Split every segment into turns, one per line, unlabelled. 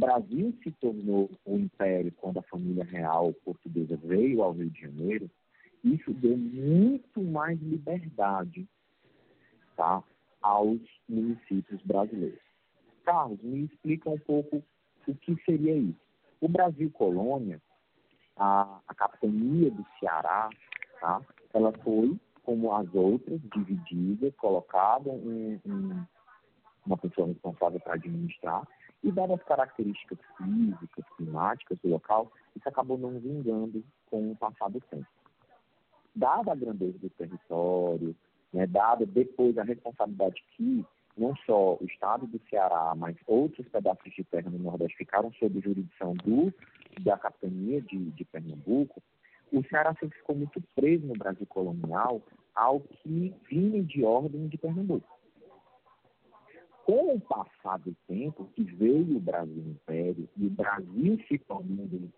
Brasil se tornou um império quando a família real portuguesa veio ao Rio de Janeiro, isso deu muito mais liberdade tá, aos municípios brasileiros. Carlos, me explica um pouco o que seria isso. O Brasil Colônia, a, a capitania do Ceará, tá, ela foi, como as outras, dividida, colocada em, em uma pessoa responsável para administrar, e dadas as características físicas, climáticas do local, isso acabou não vingando com o passar do tempo. Dada a grandeza do território, né, dada depois a responsabilidade que não só o estado do Ceará, mas outros pedaços de terra no Nordeste ficaram sob jurisdição do, da capitania de, de Pernambuco, o Ceará sempre ficou muito preso no Brasil colonial ao que vinha de ordem de Pernambuco. Com o passar do tempo, que veio o Brasil Império e o Brasil se tornando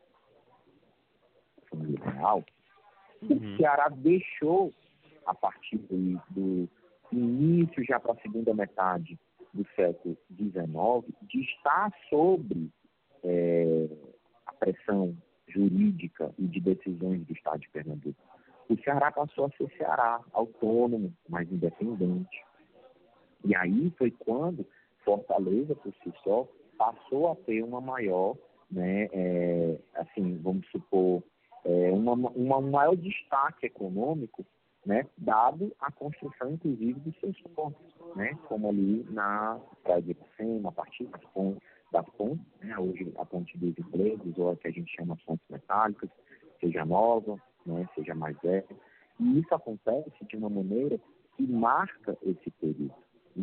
família real, uhum. o Ceará deixou, a partir do, do início já para a segunda metade do século XIX, de estar sobre é, a pressão jurídica e de decisões do Estado de Pernambuco. O Ceará passou a ser Ceará, autônomo, mais independente. E aí foi quando Fortaleza, por si só, passou a ter uma maior, né, é, assim, vamos supor, é, uma, uma, um maior destaque econômico né, dado a construção, inclusive, dos seus pontos, né, como ali na Praia de Iracema, a partir das pontes, das pontes né, hoje a ponte dos ingleses, ou a que a gente chama pontes metálicas, seja nova, né, seja mais velha. E isso acontece de uma maneira que marca esse período.